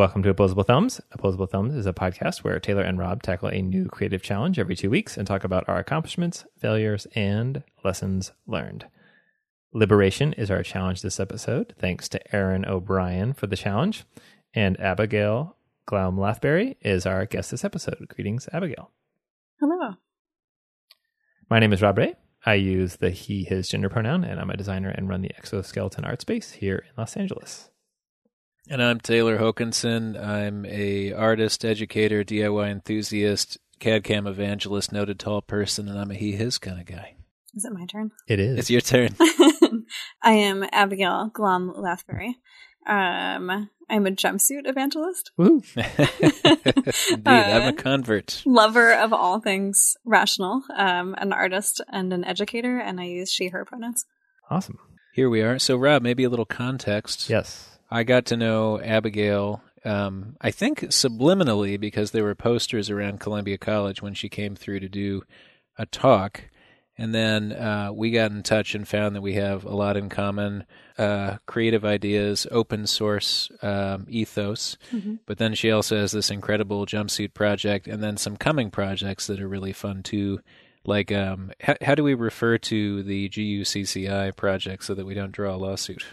Welcome to Opposable Thumbs. Opposable Thumbs is a podcast where Taylor and Rob tackle a new creative challenge every two weeks and talk about our accomplishments, failures, and lessons learned. Liberation is our challenge this episode. Thanks to Erin O'Brien for the challenge. And Abigail Glaum Lathbury is our guest this episode. Greetings, Abigail. Hello. My name is Rob Ray. I use the he, his gender pronoun, and I'm a designer and run the Exoskeleton Art Space here in Los Angeles. And I'm Taylor Hokanson. I'm a artist, educator, DIY enthusiast, CAD CAM evangelist, noted tall person, and I'm a he his kind of guy. Is it my turn? It is. It's your turn. I am Abigail Glaum Lathbury. Um, I'm a jumpsuit evangelist, Woo. Indeed, I'm a convert. lover of all things rational, um, an artist and an educator, and I use she, her pronouns. Awesome. Here we are. So, Rob, maybe a little context. Yes. I got to know Abigail, um, I think subliminally, because there were posters around Columbia College when she came through to do a talk. And then uh, we got in touch and found that we have a lot in common uh, creative ideas, open source um, ethos. Mhm. But then she also has this incredible jumpsuit project and then some coming projects that are really fun too. Like, um, how, how do we refer to the GUCCI project so that we don't draw a lawsuit?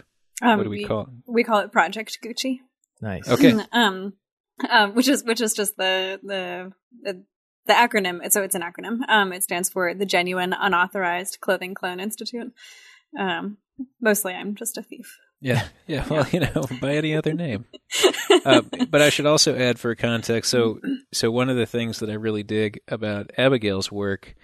Um, what do we, call it? We call it Project Gucci. Nice. Okay. um, um, which is which is just the the the, the acronym. So it's an acronym. Um, it stands for the Genuine Unauthorized Clothing Clone Institute. Um, mostly, I'm just a thief. Yeah, yeah. Well, you know, by any other name. Uh, but I should also add for context. So, so one of the things that I really dig about Abigail's work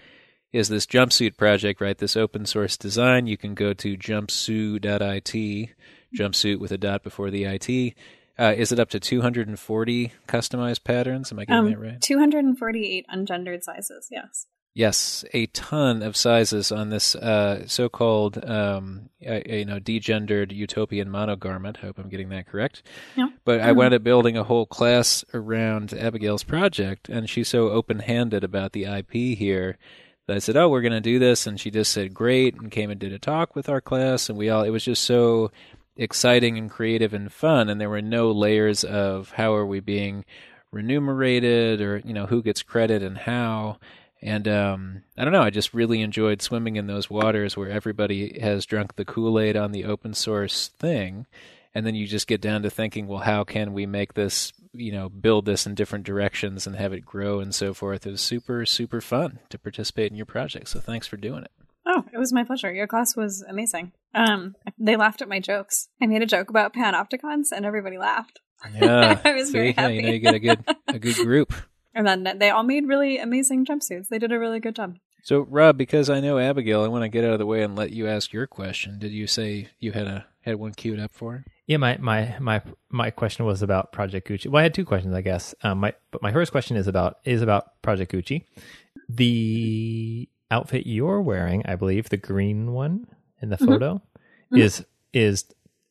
is this jumpsuit project, right? This open source design. You can go to jumpsuit.it, jumpsuit with a dot before the it. Uh, is it up to 240 customized patterns? Am I getting Um, that right? 248 ungendered sizes. Yes. Yes, a ton of sizes on this uh, so-called, um, uh, you know, degendered utopian monogarment. I hope I'm getting that correct. Yeah. But I wound up building a whole class around Abigail's project, and she's so open-handed about the IP here I said, "Oh, we're going to do this," and she just said, "Great," and came and did a talk with our class, and we all. It was just so exciting and creative and fun, and there were no layers of how are we being remunerated or you know who gets credit and how. And um, I don't know. I just really enjoyed swimming in those waters where everybody has drunk the Kool Aid on the open source thing, and then you just get down to thinking, well, how can we make this, you know, build this in different directions and have it grow and so forth? It was super, super fun to participate in your project. So thanks for doing it. Oh, it was my pleasure. Your class was amazing. Um, they laughed at my jokes. I made a joke about panopticons, and everybody laughed. Yeah, I was very Yeah, you know, happy. you get a good, a good group. And then they all made really amazing jumpsuits. They did a really good job. So, Rob, because I know Abigail, I want to get out of the way and let you ask your question. Did you say you had a had one queued up for? Yeah, my my my my question was about Project Gucci. Well, I had two questions, I guess. Um, my but my first question is about is about Project Gucci. The outfit you're wearing, I believe, the green one in the Mhm. photo, Mhm. is is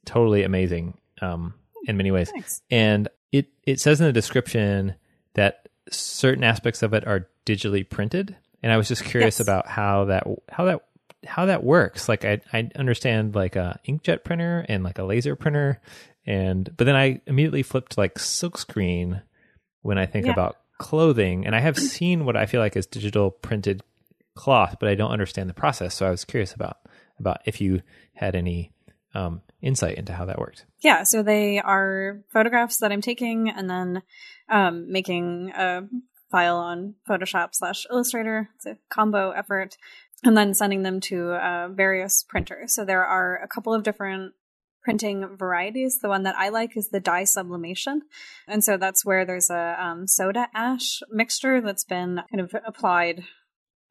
totally amazing. Um, in many ways, Thanks. and it it says in the description that certain aspects of it are digitally printed, and I was just curious Yes. about how that how that how that works. Like I I understand like a inkjet printer and like a laser printer, and but then I immediately flipped like silkscreen when I think Yeah. about clothing, and I have seen what I feel like is digital printed cloth, but I don't understand the process. So I was curious about about if you had any um, insight into how that worked. Yeah, so they are photographs that I'm taking and then um, making a file on Photoshop slash Illustrator. It's a combo effort, and then sending them to uh, various printers. So there are a couple of different printing varieties. The one that I like is the dye sublimation, and so that's where there's a um, soda ash mixture that's been kind of applied.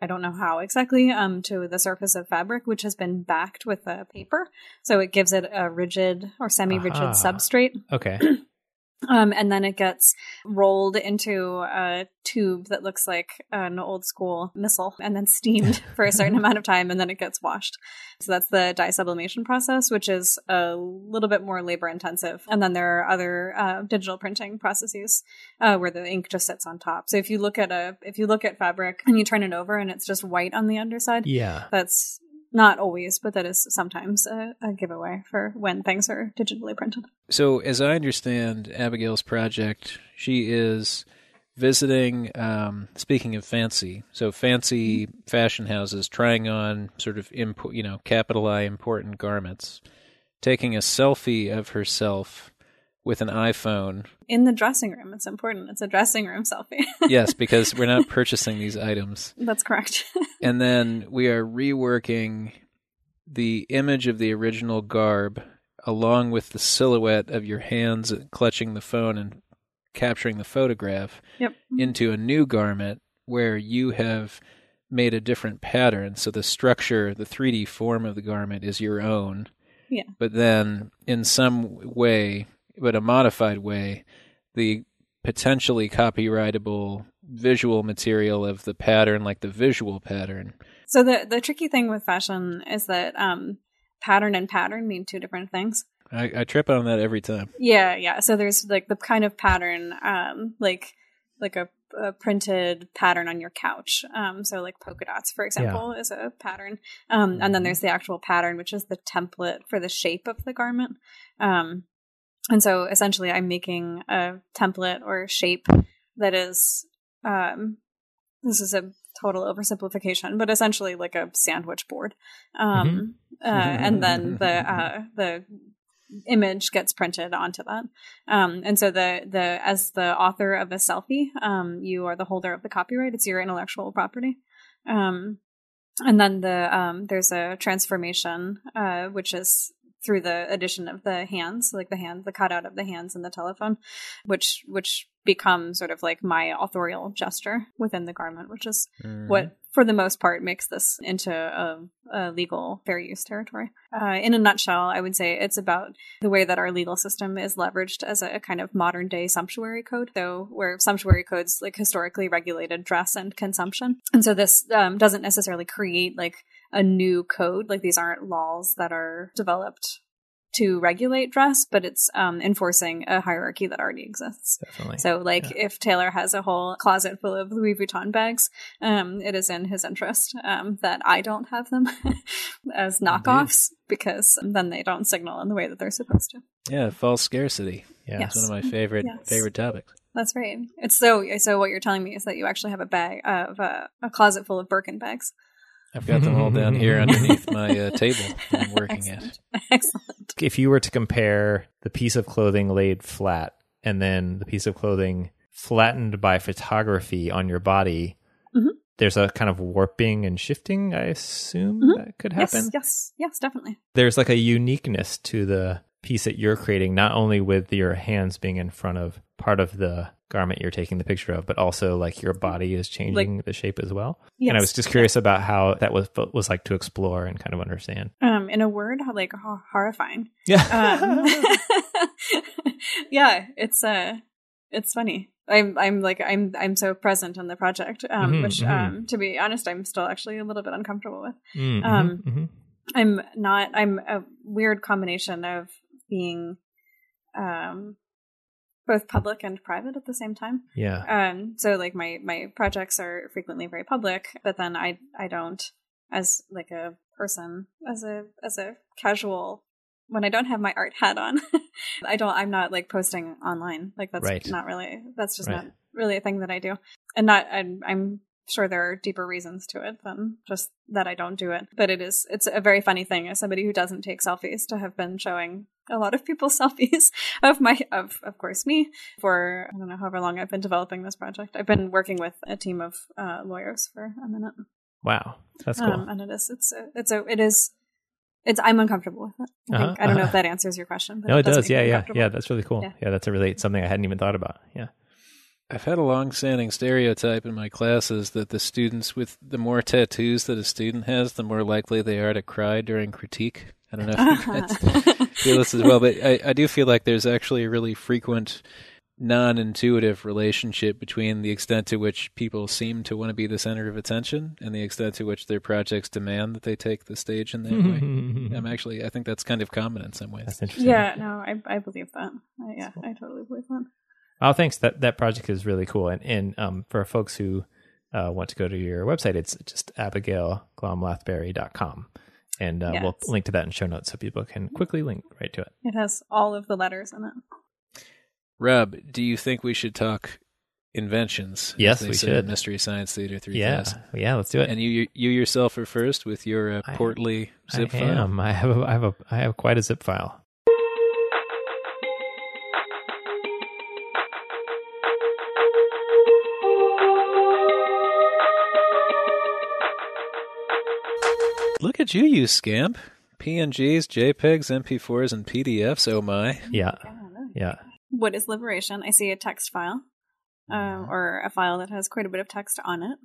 I don't know how exactly um, to the surface of fabric, which has been backed with a paper, so it gives it a rigid or semi-rigid Aha. substrate. Okay, Um, and then it gets rolled into a tube that looks like an old school missile and then steamed for a certain amount of time and then it gets washed. So that's the dye sublimation process, which is a little bit more labor intensive. And then there are other uh, digital printing processes uh, where the ink just sits on top. So if you look at a if you look at fabric and you turn it over and it's just white on the underside, yeah, that's not always, but that is sometimes a, a giveaway for when things are digitally printed. So, as I understand Abigail's project, she is visiting. Um, speaking of fancy, so fancy fashion houses, trying on sort of impo- you know capital I important garments, taking a selfie of herself with an iPhone. In the dressing room, it's important. It's a dressing room selfie. yes, because we're not purchasing these items. That's correct. and then we are reworking the image of the original garb along with the silhouette of your hands clutching the phone and capturing the photograph yep. into a new garment where you have made a different pattern. So the structure, the 3D form of the garment is your own. Yeah. But then in some way, but a modified way, the potentially copyrightable visual material of the pattern, like the visual pattern. So the the tricky thing with fashion is that um, pattern and pattern mean two different things. I, I trip on that every time. Yeah, yeah. So there's like the kind of pattern, um, like like a, a printed pattern on your couch. Um, so like polka dots, for example, yeah. is a pattern. Um, and then there's the actual pattern, which is the template for the shape of the garment. Um, and so essentially, I'm making a template or shape that is, um, this is a total oversimplification, but essentially like a sandwich board. Um, mm-hmm. uh, and then the uh, the image gets printed onto that. Um, and so the the as the author of a selfie, um, you are the holder of the copyright. It's your intellectual property. Um, and then the um, there's a transformation, uh, which is through the addition of the hands, like the hand, the cutout of the hands in the telephone, which which become sort of like my authorial gesture within the garment, which is mm. what, for the most part, makes this into a, a legal fair use territory. Uh, in a nutshell, I would say it's about the way that our legal system is leveraged as a, a kind of modern day sumptuary code, though where sumptuary codes like historically regulated dress and consumption, and so this um, doesn't necessarily create like a new code. Like these aren't laws that are developed to regulate dress, but it's um, enforcing a hierarchy that already exists. Definitely. So, like, yeah. if Taylor has a whole closet full of Louis Vuitton bags, um, it is in his interest um, that I don't have them as knockoffs Indeed. because then they don't signal in the way that they're supposed to. Yeah, false scarcity. Yeah, yes. it's one of my favorite yes. favorite topics. That's right. It's so. So what you're telling me is that you actually have a bag of uh, a closet full of Birkin bags. I've got them all down here underneath my uh, table I'm working Excellent. at. Excellent. If you were to compare the piece of clothing laid flat and then the piece of clothing flattened by photography on your body, mm-hmm. there's a kind of warping and shifting, I assume, mm-hmm. that could happen. Yes, yes, yes, definitely. There's like a uniqueness to the piece that you're creating, not only with your hands being in front of part of the garment you're taking the picture of, but also like your body is changing like, the shape as well. Yes. And I was just curious about how that was was like to explore and kind of understand. Um, in a word, like horrifying. Yeah. Um, yeah, it's uh, it's funny. I'm I'm like I'm I'm so present in the project, um, mm-hmm, which mm-hmm. um, to be honest, I'm still actually a little bit uncomfortable with. Mm-hmm, um, mm-hmm. I'm not. I'm a weird combination of being um both public and private at the same time. Yeah. Um so like my my projects are frequently very public, but then I I don't as like a person as a as a casual when I don't have my art hat on, I don't I'm not like posting online. Like that's right. not really that's just right. not really a thing that I do. And not I'm, I'm sure there are deeper reasons to it than just that I don't do it. But it is it's a very funny thing as somebody who doesn't take selfies to have been showing a lot of people selfies of my of of course me for I don't know however long I've been developing this project. I've been working with a team of uh, lawyers for a minute. Wow, that's cool. Um, and it is it's a, it's a it is it's I'm uncomfortable with it. I, Uh-huh, think. I don't know uh-huh. if that answers your question. But no, it does. make Yeah, yeah, yeah. That's really cool. Yeah. Yeah, that's a really something I hadn't even thought about. Yeah. I've had a long-standing stereotype in my classes that the students with the more tattoos that a student has, the more likely they are to cry during critique. I don't know if you guys feel this as well, but I, I do feel like there's actually a really frequent non-intuitive relationship between the extent to which people seem to want to be the center of attention and the extent to which their projects demand that they take the stage in that way. I'm actually, I think that's kind of common in some ways. That's interesting. Yeah, no, I I believe that. Uh, yeah, I totally believe that. Oh, thanks. That that project is really cool. And and um, for folks who uh, want to go to your website, it's just abigailglaumlathbury.com. And uh, we'll link to that in show notes so people can quickly link right to it. It has all of the letters in it. Rob, do you think we should talk inventions? Yes, we should. Mystery Science Theater 3000. Yeah, yeah, let's do it. And you you yourself are first with your uh, I- portly zip I file. am. I have a, I have a I have quite a zip file. Look at you, you scamp. PNGs, JPEGs, MP4s, and PDFs. Oh my! Yeah, I don't know. yeah. What is liberation? I see a text file, um, or a file that has quite a bit of text on it,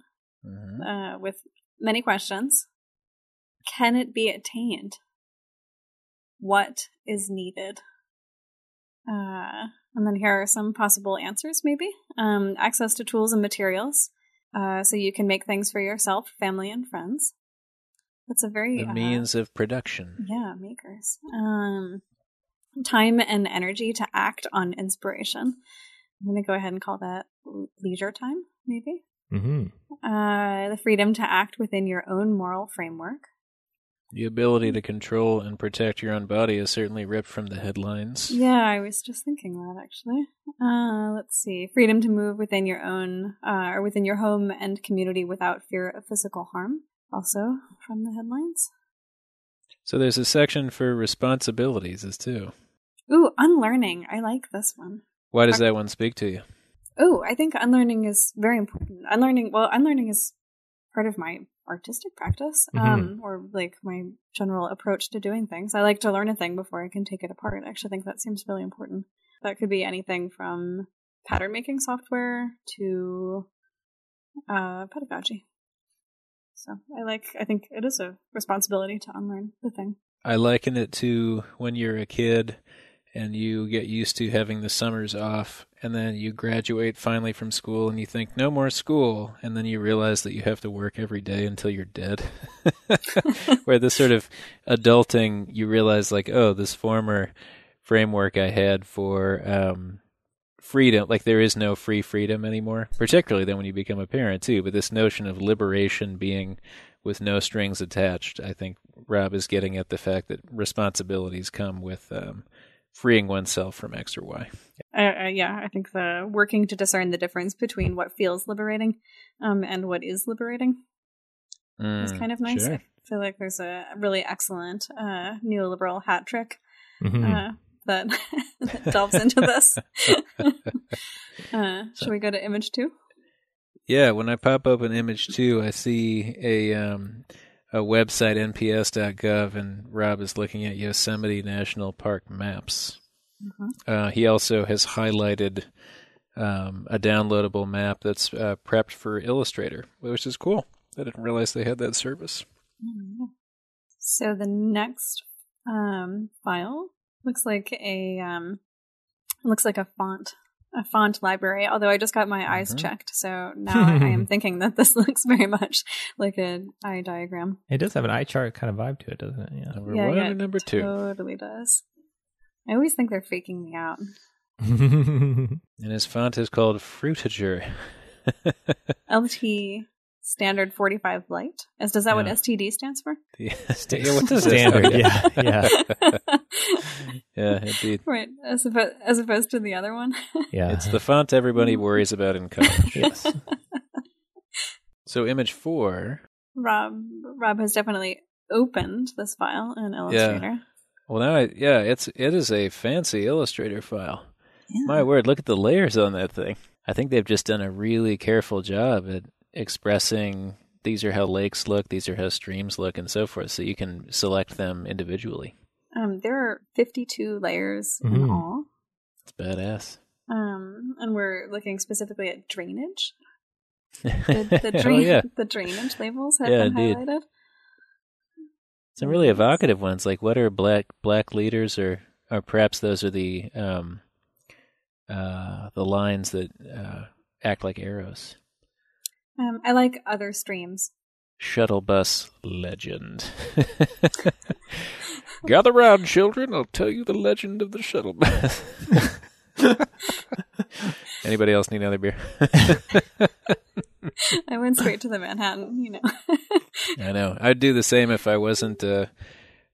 Mhm. uh, with many questions. Can it be attained? What is needed? Uh, and then here are some possible answers, maybe. Um, access to tools and materials, uh, so you can make things for yourself, family, and friends. That's a very The uh, means of production. yeah, makers. Um, time and energy to act on inspiration. I'm going to go ahead and call that leisure time, maybe. hmm Uh, the freedom to act within your own moral framework. The ability to control and protect your own body is certainly ripped from the headlines. Yeah, I was just thinking that actually. Uh, let's see. Freedom to move within your own, uh, or within your home and community without fear of physical harm. Also from the headlines. So there's a section for responsibilities as too. Ooh, unlearning. I like this one. Why does that one speak to you? Oh, I think unlearning is very important. Unlearning, well, unlearning is part of my artistic practice, um, or like my general approach to doing things. I like to learn a thing before I can take it apart. I actually think that seems really important. That could be anything from pattern making software to uh, pedagogy. So I like. I think it is a responsibility to unlearn the thing. I liken it to when you're a kid and you get used to having the summers off and then you graduate finally from school and you think no more school and then you realize that you have to work every day until you're dead where this sort of adulting you realize like oh this former framework i had for um freedom like there is no free freedom anymore particularly then when you become a parent too but this notion of liberation being with no strings attached i think rob is getting at the fact that responsibilities come with um, freeing oneself from x or y Uh, uh, yeah, I think the working to discern the difference between what feels liberating um, and what is liberating is Mm, kind of nice. sure. I feel like there's a really excellent uh, neoliberal hat trick hmm uh, that, that delves into this. uh, should we go to image two? Yeah, when I pop open image two, I see a um, a website nps.gov, and Rob is looking at Yosemite National Park maps. Mhm. Uh, he also has highlighted um, a downloadable map that's uh, prepped for Illustrator, which is cool. I didn't realize they had that service. So the next um, file looks like a um, looks like a font a font library. Although I just got my eyes Mhm. checked, so now I am thinking that this looks very much like an eye diagram. It does have an eye chart kind of vibe to it, doesn't it? Yeah. Number Yeah, one yeah, and number two. Totally does. I always think they're faking me out. And his font is called Frutiger. LT standard 45 light. Is does that what STD stands for? yeah, what does that Standard, yeah, yeah, yeah, indeed. right, as opposed, as opposed to the other one. yeah. It's the font everybody worries about in college. yes. So image four. Rob Rob has definitely opened this file in Illustrator. Well, now, I, yeah, it's it is a fancy Illustrator file. Yeah. My word, look at the layers on that thing. I think they've just done a really careful job at expressing these are how lakes look, these are how streams look, and so forth. So you can select them individually. Um, there are 52 layers in Mhm. all. It's badass. Um, and we're looking specifically at drainage. The, the, oh yeah, the drainage labels have Yeah, been indeed. highlighted. some really evocative ones. Like what are black black leaders, or or perhaps those are the um uh the lines that uh, act like arrows. Um, I like other streams. Shuttle bus legend. Gather round, children. I'll tell you the legend of the shuttle bus. Anybody else need another beer? I went straight to the Manhattan, you know. I know. I'd do the same if I wasn't uh,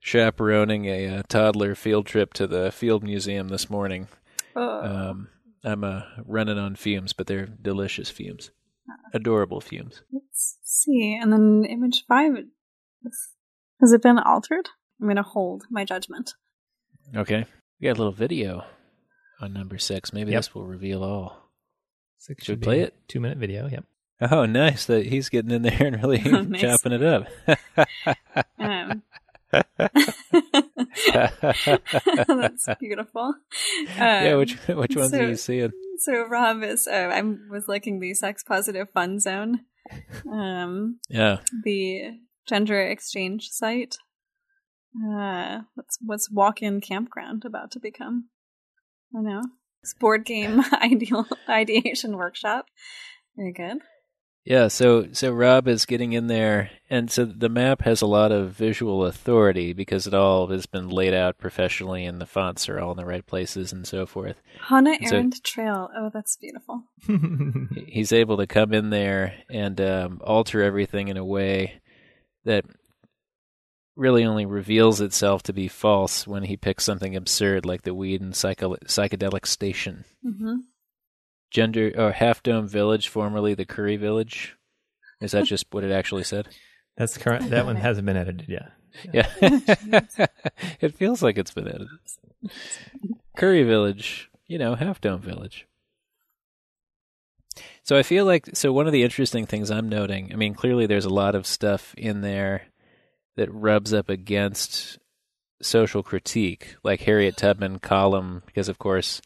chaperoning a, uh toddler field trip to the Field Museum this morning. Oh, Um, I'm uh, running on fumes, but they're delicious fumes. Adorable fumes. let's see. And then image five. Has it been altered? I'm going to hold my judgment. Okay. We got a little video on number six. Maybe Yep. this will reveal all. Six Should we play it? Two minute video. Yep. Oh, nice. That he's getting in there and really Oh, nice. chopping it up. Um, that's beautiful. yeah, Um, which which ones so- are you seeing? So Rob is. Uh, I was liking the sex positive fun zone, um, Yeah. the gender exchange site. Uh, what's what's walk in campground about to become? I know. It's board game ideal ideation workshop. Very good. Yeah, so so Rob is getting in there, and so the map has a lot of visual authority because it all has been laid out professionally, and the fonts are all in the right places and so forth. Hana So- Errand Trail. Oh, that's beautiful. He's able to come in there and um, alter everything in a way that really only reveals itself to be false when he picks something absurd like the weed and psycho- psychedelic station. hmm Gender or Half Dome Village, formerly the Curry Village. Is that just what it actually said? That's current. That one hasn't been edited yet. Yeah. it feels like it's been edited. Curry Village, you know, Half Dome Village. So I feel like so one of the interesting things I'm noting, I mean, clearly there's a lot of stuff in there that rubs up against social critique, like Harriet Tubman column, because of course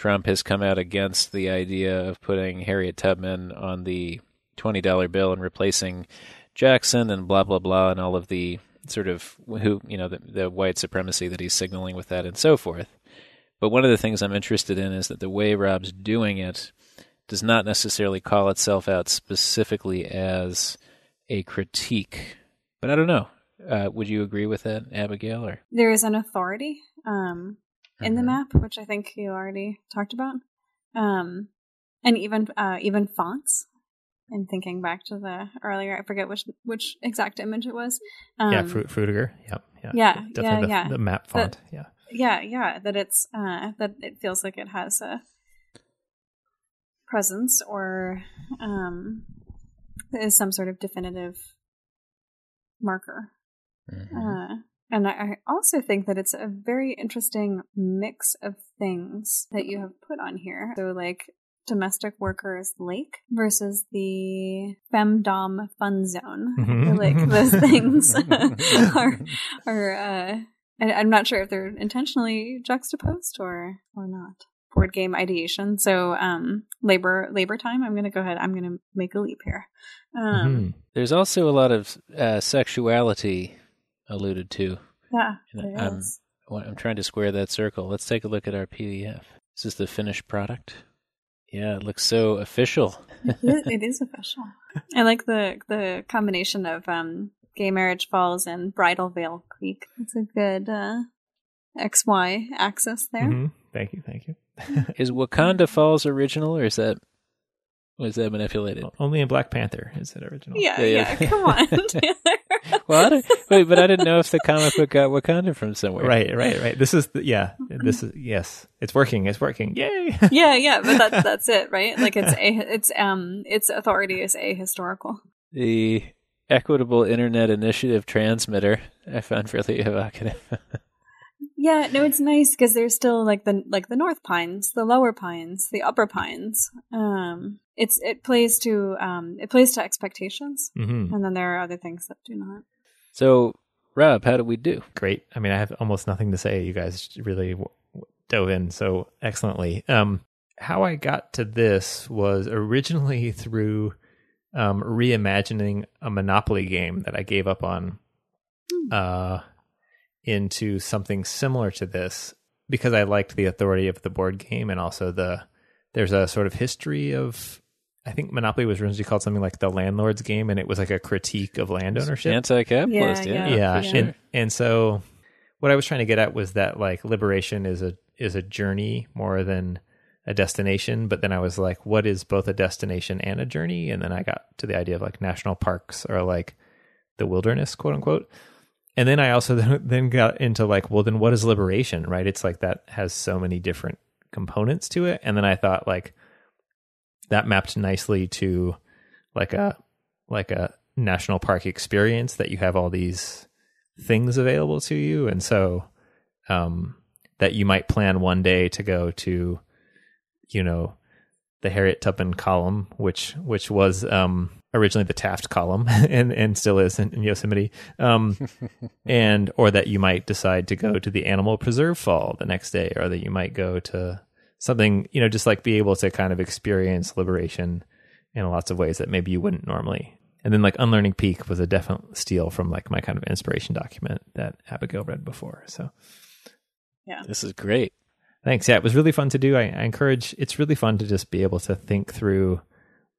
Trump has come out against the idea of putting Harriet Tubman on the twenty dollar bill and replacing Jackson and blah blah blah and all of the sort of who you know the, the white supremacy that he's signaling with that and so forth. But one of the things I'm interested in is that the way Rob's doing it does not necessarily call itself out specifically as a critique. But I don't know. Uh, would you agree with that, Abigail? Or There is an authority um, in the Mhm. map, which I think you already talked about, um, and even uh, even fonts. And thinking back to the earlier, I forget which which exact image it was. Um, yeah, Fru- Frutiger. Yep. Yeah. yeah, Definitely yeah, the, yeah. the map The- font. yeah. yeah, yeah. That it's uh, that it feels like it has a presence or um, is some sort of definitive marker. Uh, and I also think that it's a very interesting mix of things that you have put on here. So, like domestic workers lake versus the femdom fun zone. Feel like those things are are. Uh, I, I'm not sure if they're intentionally juxtaposed or or not. Board game ideation. So, um, labor labor time. I'm going to go ahead. I'm going to make a leap here. Um, Mhm. There's also a lot of uh, sexuality alluded to. Yeah, And I'm- I'm trying to square that circle. Let's take a look at our PDF. This is the finished product. Yeah, it looks so official. it, it is official. I like the the combination of um, gay marriage falls and bridal veil creek. It's a good uh, X Y axis there. Mhm. Thank you. Thank you. Is Wakanda Falls original, or is that was that manipulated? Only in Black Panther is it original. Yeah, Yeah, yeah, yeah. Come on. Taylor. Well, I wait, but I didn't know if the comic book got Wakanda from somewhere. Right, right, right. This is the, yeah. This is yes. It's working. It's working. Yay! yeah, yeah, but that's that's it, right? Like it's a it's um its authority is ahistorical. The Equitable Internet Initiative transmitter I found really evocative. Yeah, no, it's nice because there's still like the like the North Pines, the Lower Pines, the Upper Pines. Um, it's it plays to um it plays to expectations, hmm and then there are other things that do not. so, Rob, how did we do? Great. I mean, I have almost nothing to say. You guys really w- w- dove in so excellently. Um, how I got to this was originally through um, reimagining a Monopoly game that I gave up on Hmm. uh, into something similar to this because I liked the authority of the board game and also the there's a sort of history of I think Monopoly was originally called something like the landlord's game and it was like a critique of land ownership Anti-capitalist, Yeah, yeah, yeah. yeah, sure. and and so what I was trying to get at was that like liberation is a is a journey more than a destination, but then I was like, what is both a destination and a journey? And then I got to the idea of like national parks or like the wilderness, quote unquote. And then I also then got into like, well, then what is liberation, right? It's like that has so many different components to it. And then I thought like that mapped nicely to like a like a national park experience that you have all these things available to you, and so um, that you might plan one day to go to, you know, the Harriet Tubman column, which which was um, originally the Taft column and and still is in, in Yosemite, um, and or that you might decide to go to the Animal Preserve Fall the next day, or that you might go to something, you know, just like be able to kind of experience liberation in lots of ways that maybe you wouldn't normally. And then like Unlearning Peak was a definite steal from like my kind of inspiration document that Abigail read before. So Yeah. This is great. thanks. Yeah, it was really fun to do. I, I encourage, it's really fun to just be able to think through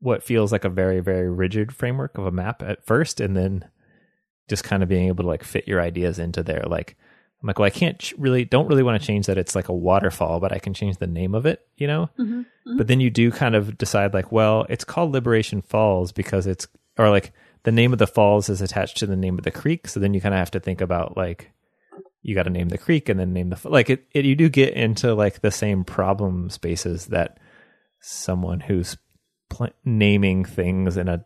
what feels like a very, very rigid framework of a map at first, and then just kind of being able to like fit your ideas into there. Like, I'm like, well, I can't ch- really, don't really want to change that it's like a waterfall, but I can change the name of it, you know? Mhm, mhm. But then you do kind of decide, like, well, it's called Liberation Falls because it's, or like the name of the falls is attached to the name of the creek. So then you kind of have to think about, like, you got to name the creek and then name the, like, it, it, you do get into like the same problem spaces that someone who's pl- naming things in a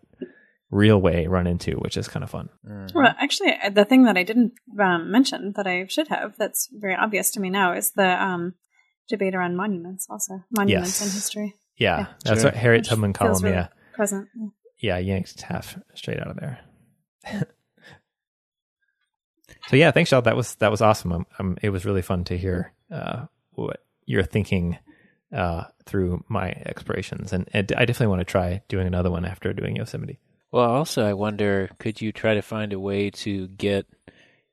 real way run into, which is kind of fun. Well, actually, uh, the thing that I didn't um, mention that I should have, that's very obvious to me now, is the um, debate around monuments. Also, monuments Yes. in history Yeah, Yeah, that's sure. what Harriet Which Tubman column. really- yeah, present. yeah, yanked half straight out of there. so yeah, thanks, y'all. That was that was awesome. Um, um, it was really fun to hear uh, what you're thinking uh, through my explorations, and, and I definitely want to try doing another one after doing Yosemite. Well, also, I wonder could you try to find a way to get,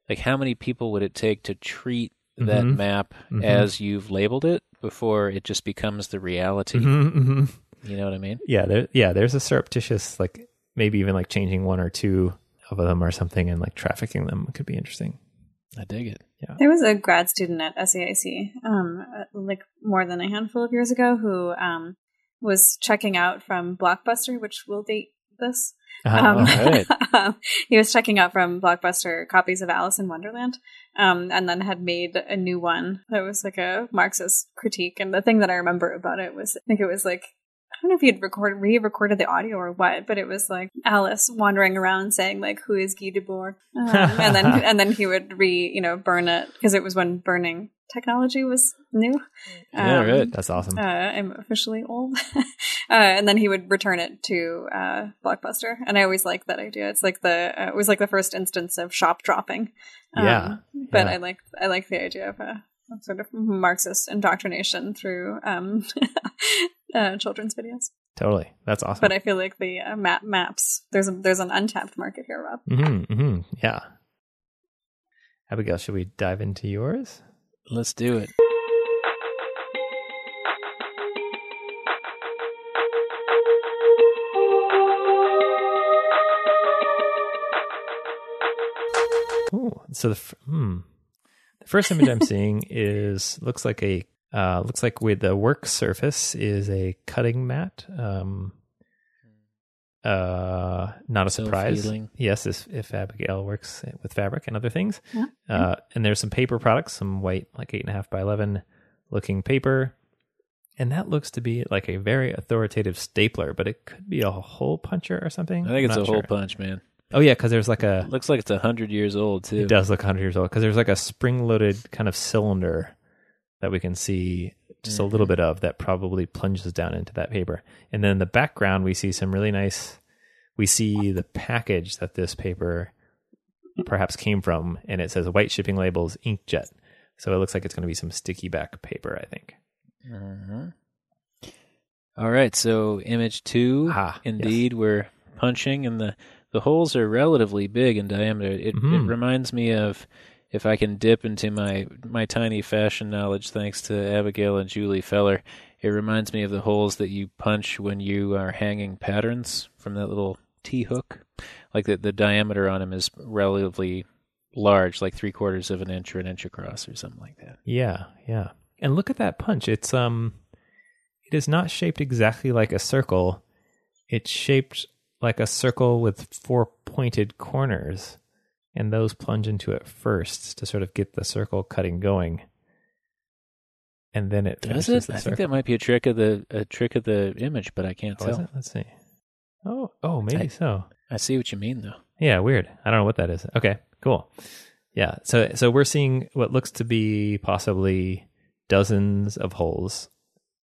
like, how many people would it take to treat that Mhm. map Mhm. as you've labeled it before it just becomes the reality? Mhm, mhm. You know what I mean? Yeah, there, yeah. There's a surreptitious, like maybe even like changing one or two of them or something, and like trafficking them could be interesting. I dig it. Yeah. There was a grad student at SAIC, um, uh, like more than a handful of years ago, who um, was checking out from Blockbuster, which will date this. Um, Uh, right. he was checking out from Blockbuster copies of Alice in Wonderland, um, and then had made a new one that was like a Marxist critique. And the thing that I remember about it was, I think it was like, I don't know if he had recorded, re-recorded the audio or what, but it was like Alice wandering around saying like, "Who is Guy Debord?" Um, and then and then he would re, you know, burn it because it was when burning technology was new. Yeah, Um, right. That's awesome. uh, I'm officially old. uh, and then he would return it to uh, Blockbuster, and I always liked that idea. It's like the uh, it was like the first instance of shop dropping. Um, Yeah, but yeah. I like I like the idea of a, a sort of Marxist indoctrination through um, uh, children's videos. Totally. That's awesome. But I feel like the uh, map maps there's a, there's an untapped market here, Rob. hmm hmm Yeah. Abigail, should we dive into yours? Let's do it. Ooh, so the hmm. The first image I'm seeing is looks like a uh, looks like with the work surface is a cutting mat. Um, uh, not a surprise. Self-healing. Yes, if, if Abigail works with fabric and other things. Yeah. Uh, and there's some paper products, some white, like eight and a half by eleven looking paper, and that looks to be like a very authoritative stapler, but it could be a hole puncher or something. I think it's I'm a not hole punch, man. Oh yeah, because there's like a Looks like it's a hundred years old too. it does look 100 years old because there's like a spring-loaded kind of cylinder that we can see just a little bit of that probably plunges down into that paper. And then in the background, we see some really nice. We see the package that this paper perhaps came from, and it says white shipping labels inkjet. So it looks like it's going to be some sticky back paper. I think. Mhm. All right, so image two. Ah, yes. Indeed, we're punching, in the the holes are relatively big in diameter. It, Mhm. it reminds me of if I can dip into my my tiny fashion knowledge, thanks to Abigail and Julie Feller. It reminds me of the holes that you punch when you are hanging patterns from that little T hook. Like the the diameter on them is relatively large, like three quarters of an inch or an inch across, or something like that. Yeah, yeah. And look at that punch. It's um it is not shaped exactly like a circle. It's shaped like a circle with four pointed corners, and those plunge into it first to sort of get the circle cutting going. And then it Does it? I think that might be a trick of the a trick of the image, but I can't Oh, tell. Let's see. Oh, oh, maybe I- so. I see what you mean though. Yeah, weird. I don't know what that is. Okay, cool. Yeah, so so we're seeing what looks to be possibly dozens of holes,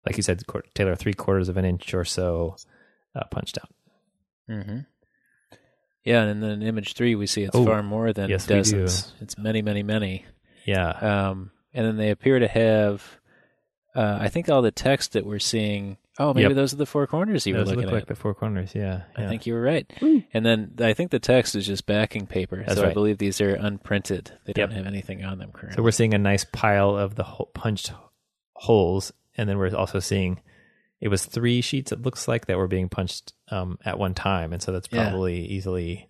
like you said, Taylor, three quarters of an inch or so uh, punched out. Mm-hmm. Yeah, and then in image three, we see it's Oh, far more than yes, we do. dozens. It's many, many, many. Yeah, Um, and then they appear to have, uh, I think all the text that we're seeing. Oh, maybe Yep. those are the four corners you were looking look at. like the four corners. Yeah, I think you were right. And then I think the text is just backing paper. That's so I believe these are unprinted. They don't have anything on them currently. So we're seeing a nice pile of the punched holes, and then we're also seeing it was three sheets. It looks like that were being punched um, at one time, and so that's Yeah. probably easily,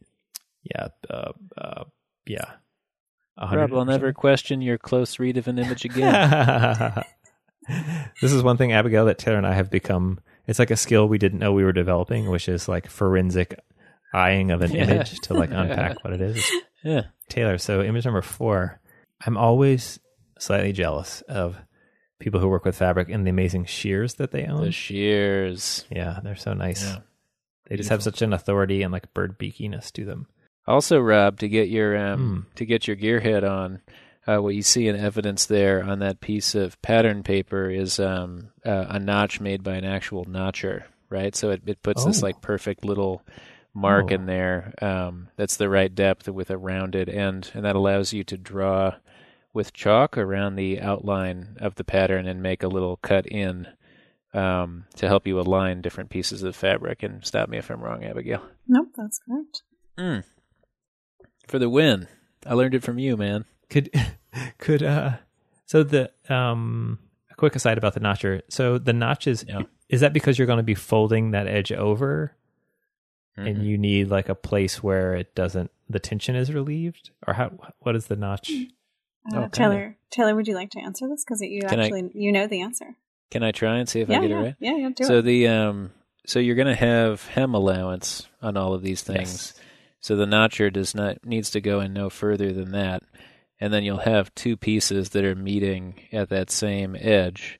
yeah, uh, uh, yeah. Rob, I'll never question your close read of an image again. this is one thing, Abigail, that Taylor and I have become. It's like a skill we didn't know we were developing, which is like forensic eyeing of an Yeah. image to like unpack what it is. yeah. Taylor, so image number four, I'm always slightly jealous of people who work with fabric and the amazing shears that they own. The shears. yeah, they're so nice. Yeah. They just have such an authority and like bird beakiness to them. Also, Rob, to get your um, Hmm. to get your gearhead on, uh, what you see in evidence there on that piece of pattern paper is um, uh, a notch made by an actual notcher, right? So it, it puts this Oh. like perfect little mark Oh. in there um, that's the right depth with a rounded end, and that allows you to draw with chalk around the outline of the pattern and make a little cut in um, to help you align different pieces of fabric. And stop me if I'm wrong, Abigail. Nope, that's correct. Mm. For the win. I learned it from you, man. Could could uh so the um a quick aside about the notcher. So the notches Yeah. is that because you're going to be folding that edge over and Mhm. you need like a place where it doesn't the tension is relieved or how what is the notch? Oh, Uh, kinda. Taylor, Taylor, would you like to answer this? Because you Can I- actually you know the answer. Can I try and see if yeah, I get yeah, it right? yeah, yeah. Do so it. the um so you're going to have hem allowance on all of these things. Yes. So the notcher does not needs to go in no further than that. And then you'll have two pieces that are meeting at that same edge.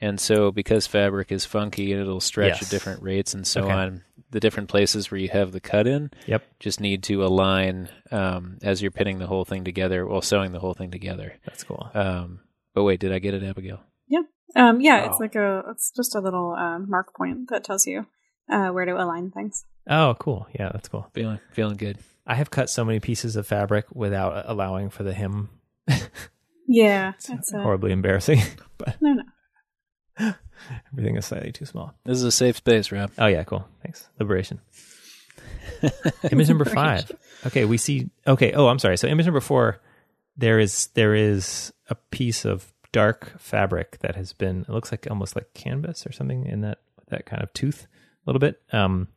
And so because fabric is funky and it'll stretch Yes. at different rates and so Okay. on, the different places where you have the cut in Yep. just need to align um, as you're pinning the whole thing together, well, sewing the whole thing together. That's cool. Um, but wait, did I get it, Abigail? Um, yeah, Wow. it's like a it's just a little um, mark point that tells you uh, where to align things. Oh, cool. Yeah, that's cool. Feeling feeling good. I have cut so many pieces of fabric without allowing for the hem. Yeah, It's it's a, horribly embarrassing, but no, no. Everything is slightly too small. This is a safe space, Rob. Oh yeah, cool. Thanks. Liberation. image number five. Okay, we see. Okay. Oh, I'm sorry. So image number four, there is there is a piece of dark fabric that has been. It looks like almost like canvas or something in that that kind of tooth, a little bit. Um,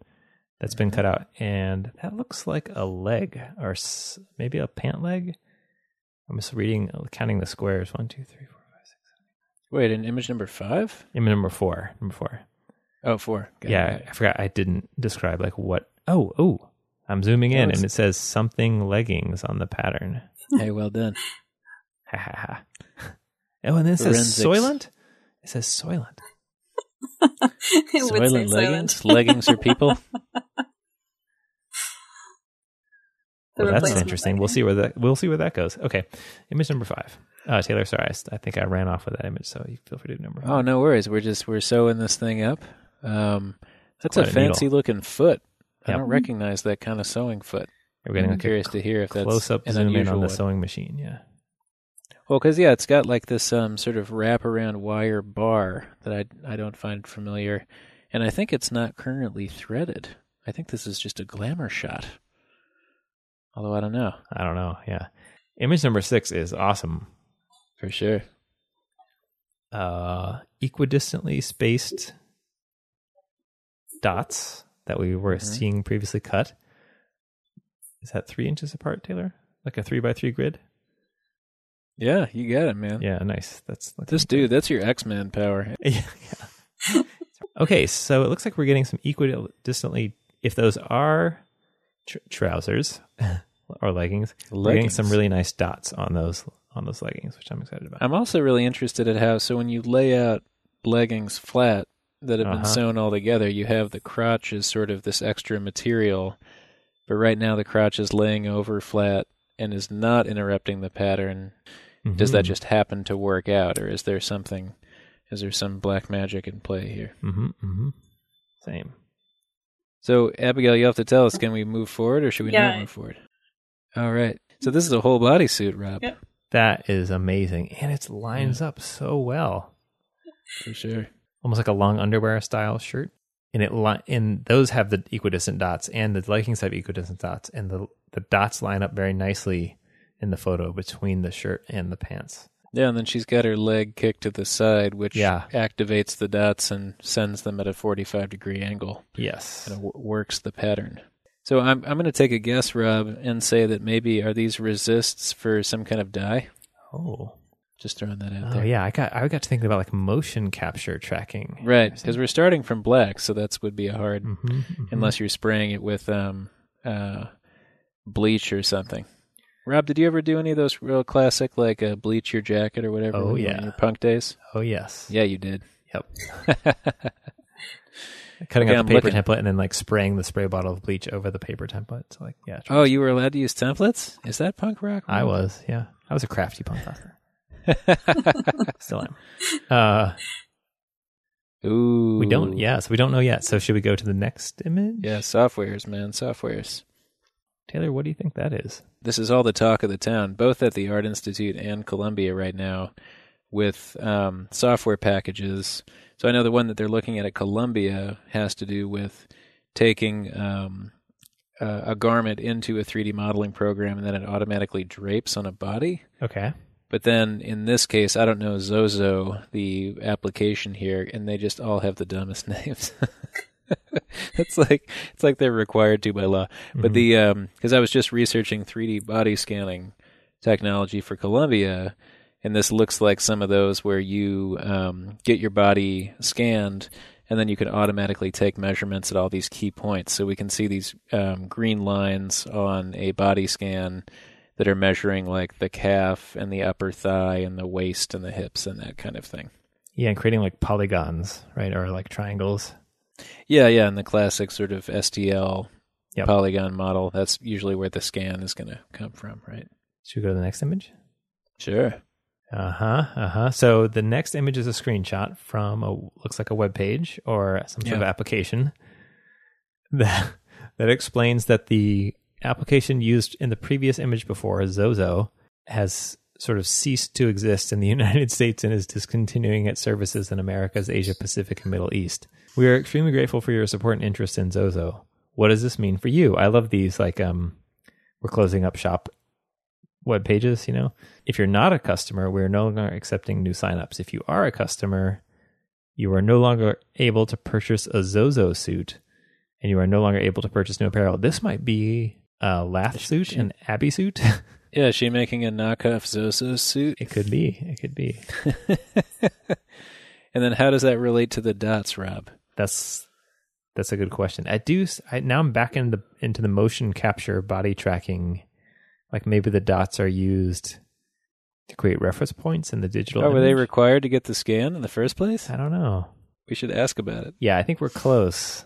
that's been cut out, and that looks like a leg or maybe a pant leg. I'm just reading, counting the squares. One, two, three, four, five, six. Wait, in image number five? Image number four. Number four. Oh, four. Got yeah, it. I forgot. I didn't describe like what. Oh, oh, I'm zooming in, it's- and it says something leggings on the pattern. Hey, well done. Ha ha ha. Oh, and then it says Forensics. Soylent. It says Soylent. it would Soylent leggings? leggings are people? The Well, that's interesting. We'll see where that we'll see where that goes. Okay, image number five. Uh, Taylor, sorry, I think I ran off with that image, so you feel free to do number. Oh, no worries. We're just we're sewing this thing up. Um, that's a Quite a needle. fancy looking foot. I don't recognize that kind of sewing foot. We're getting I'm a curious to hear if that's close up an zoom in on the one. sewing machine. Yeah. Well, because yeah, it's got like this um, sort of wrap around wire bar that I I don't find familiar, and I think it's not currently threaded. I think this is just a glamour shot. Although I don't know I don't know. Yeah. Image number six is awesome. for sure. uh, equidistantly spaced dots that we were Mhm. seeing previously cut. Is that three inches apart, Taylor? Like a three by three grid? Yeah, you got it, man. Yeah, nice. That's This dude, that's your X Men power. yeah, yeah. Okay, so it looks like we're getting some equidistantly. If those are tr- trousers or leggings, we're getting some really nice dots on those on those leggings, which I'm excited about. I'm also really interested at how so when you lay out leggings flat that have been Uh-huh. sewn all together, you have the crotch as sort of this extra material, but right now the crotch is laying over flat and is not interrupting the pattern. Does that just happen to work out, or is there something? Is there some black magic in play here? Mm-hmm, mm-hmm. Same. So, Abigail, you have to tell us: can we move forward, or should we Yeah. not move forward? All right. So this is a whole body suit, Rob, Yep. That is amazing, and it lines up so well. for sure. almost like a long underwear style shirt. And it li- and those have the equidistant dots, and the leggings have equidistant dots, and the the dots line up very nicely in the photo between the shirt and the pants. Yeah, and then she's got her leg kicked to the side, which Yeah. activates the dots and sends them at a 45 degree angle. Yes. and it w- works the pattern. So I'm I'm going to take a guess, Rob, and say that maybe are these resists for some kind of dye? Oh. Just throwing that out Oh there. yeah, I got I got to thinking about like motion capture tracking. Right, because we're starting from black, so that's would be a hard hmm unless you're spraying it with um uh bleach or something. Rob, did you ever do any of those real classic like uh, bleach your jacket or whatever? Oh, yeah. your punk days. Oh yes. Yeah, you did. Yep. Cutting out I'm the paper looking. template and then like spraying the spray bottle of bleach over the paper template. So like yeah. oh, you were allowed to use templates? Is that punk rock? I was yeah. I was a crafty punk rocker. Still am. Uh, Ooh, we don't. Yeah. So we don't know yet. So should we go to the next image? Yeah, softwares, man, softwares. Taylor, what do you think that is? this is all the talk of the town, both at the Art Institute and Columbia right now, with um, software packages. So I know the one that they're looking at at Columbia has to do with taking um, a, a garment into a 3D modeling program and then it automatically drapes on a body. Okay. But then in this case, I don't know Zozo, the application here, and they just all have the dumbest names. it's like it's like they're required to by law. But Mhm. the um because I was just researching 3D body scanning technology for Columbia, and this looks like some of those where you um, get your body scanned. And then you can automatically take measurements at all these key points. So we can see these um, green lines on a body scan that are measuring like the calf and the upper thigh and the waist and the hips and that kind of thing. yeah, and creating like polygons, right, or like triangles. Yeah, yeah, and the classic sort of STL Yep. polygon model. That's usually where the scan is going to come from, right? Should we go to the next image? Sure. Uh huh. Uh huh. So the next image is a screenshot from a looks like a web page or some sort of application that that explains that the application used in the previous image before Zozo has sort of ceased to exist in the United States and is discontinuing its services in America's Asia Pacific and Middle East. We are extremely grateful for your support and interest in Zozo. What does this mean for you? I love these like um we're closing up shop web pages, you know. If you're not a customer, we're no longer accepting new signups. If you are a customer, you are no longer able to purchase a Zozo suit and you are no longer able to purchase new apparel. This might be a Lath suit, an Abby suit. Yeah, is she making a knockoff Zozo suit? it could be. It could be. and then how does that relate to the dots, Rob? That's that's a good question. I do. I, now I'm back in the into the motion capture body tracking. Like maybe the dots are used to create reference points in the digital. Oh, were they required to get the scan in the first place? I don't know. We should ask about it. Yeah, I think we're close.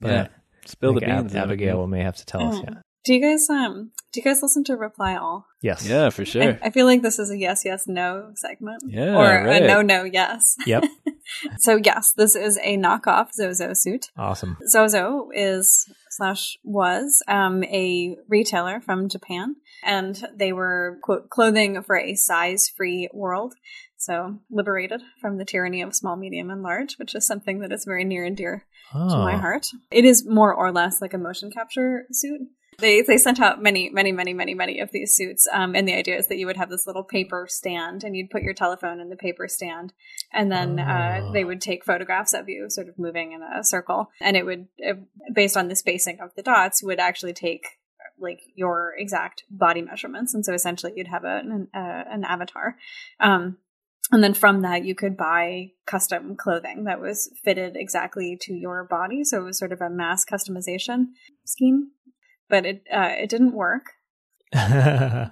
But Yeah. Spill I the think Ab- beans. Abigail may have to tell us. Oh. Yeah. Do you guys um do you guys listen to Reply All? Yes. Yeah, for sure. I, I feel like this is a yes yes no segment. Yeah, Or right. a no no yes. Yep. So yes, this is a knockoff Zozo suit. Awesome. Zozo is slash was um, a retailer from Japan, and they were quote clothing for a size-free world. So liberated from the tyranny of small, medium, and large, which is something that is very near and dear Oh. to my heart. It is more or less like a motion capture suit. They they sent out many, many, many, many, many of these suits, um, and the idea is that you would have this little paper stand, and you'd put your telephone in the paper stand, and then uh, they would take photographs of you, sort of moving in a circle, and it would, uh, based on the spacing of the dots, would actually take like your exact body measurements, and so essentially you'd have a, an, uh, an avatar. Um, and then from that you could buy custom clothing that was fitted exactly to your body. So it was sort of a mass customization scheme but it uh, it didn't work uh,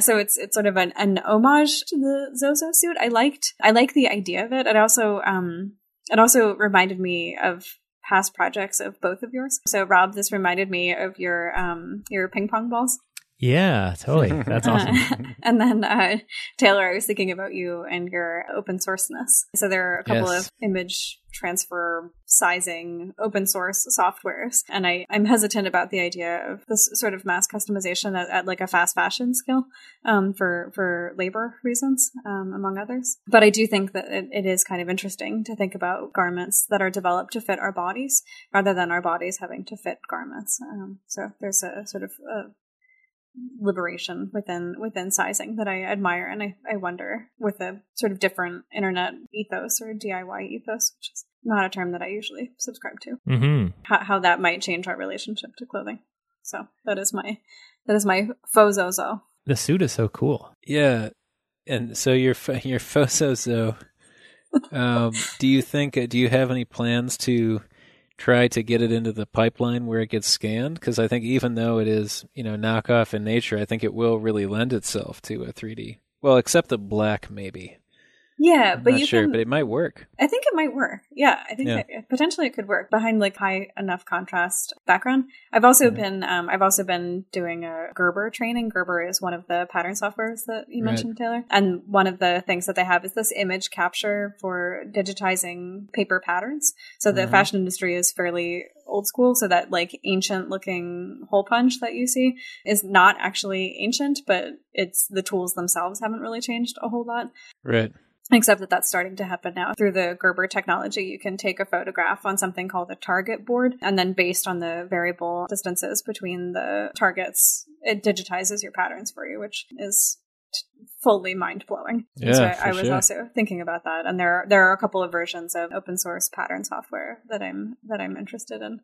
so it's it's sort of an, an homage to the Zozo suit. I liked I like the idea of it. It also um it also reminded me of past projects of both of yours. So Rob, this reminded me of your um your ping pong balls. Yeah, totally. That's awesome. Uh, and then uh, Taylor, I was thinking about you and your open sourceness. So there are a couple Yes. of image transfer sizing open source softwares, and I I'm hesitant about the idea of this sort of mass customization at, at like a fast fashion scale um, for for labor reasons, um, among others. But I do think that it, it is kind of interesting to think about garments that are developed to fit our bodies rather than our bodies having to fit garments. Um, so there's a sort of a liberation within within sizing that I admire and I, I wonder with a sort of different internet ethos or DIY ethos, which is not a term that I usually subscribe to, hmm how, how that might change our relationship to clothing. So that is my that is my fozozo. The suit is so cool. Yeah, and so your your fozozo. Um, do you think? uh, Do you have any plans to try to get it into the pipeline where it gets scanned? Because I think even though it is you know knockoff in nature, I think it will really lend itself to a 3D. Well, except the black, maybe. Yeah, I'm but you sure, can. but it might work. I think it might work. Yeah, I think Yeah. that potentially it could work behind like high enough contrast background. I've also been um, I've also been doing a Gerber training. Gerber is one of the pattern softwares that you Right. mentioned, Taylor. And one of the things that they have is this image capture for digitizing paper patterns. So the Mhm. fashion industry is fairly old school, so that like ancient looking hole punch that you see is not actually ancient, but it's the tools themselves haven't really changed a whole lot Right. Except that that's starting to happen now. Through the gerber technology you can take a photograph on something called a target board and then based on the variable distances between the targets it digitizes your patterns for you which is t- fully mind-blowing. Yeah, so I, I was sure. also thinking about that and there there are a couple of versions of open source pattern software that i'm that i'm interested in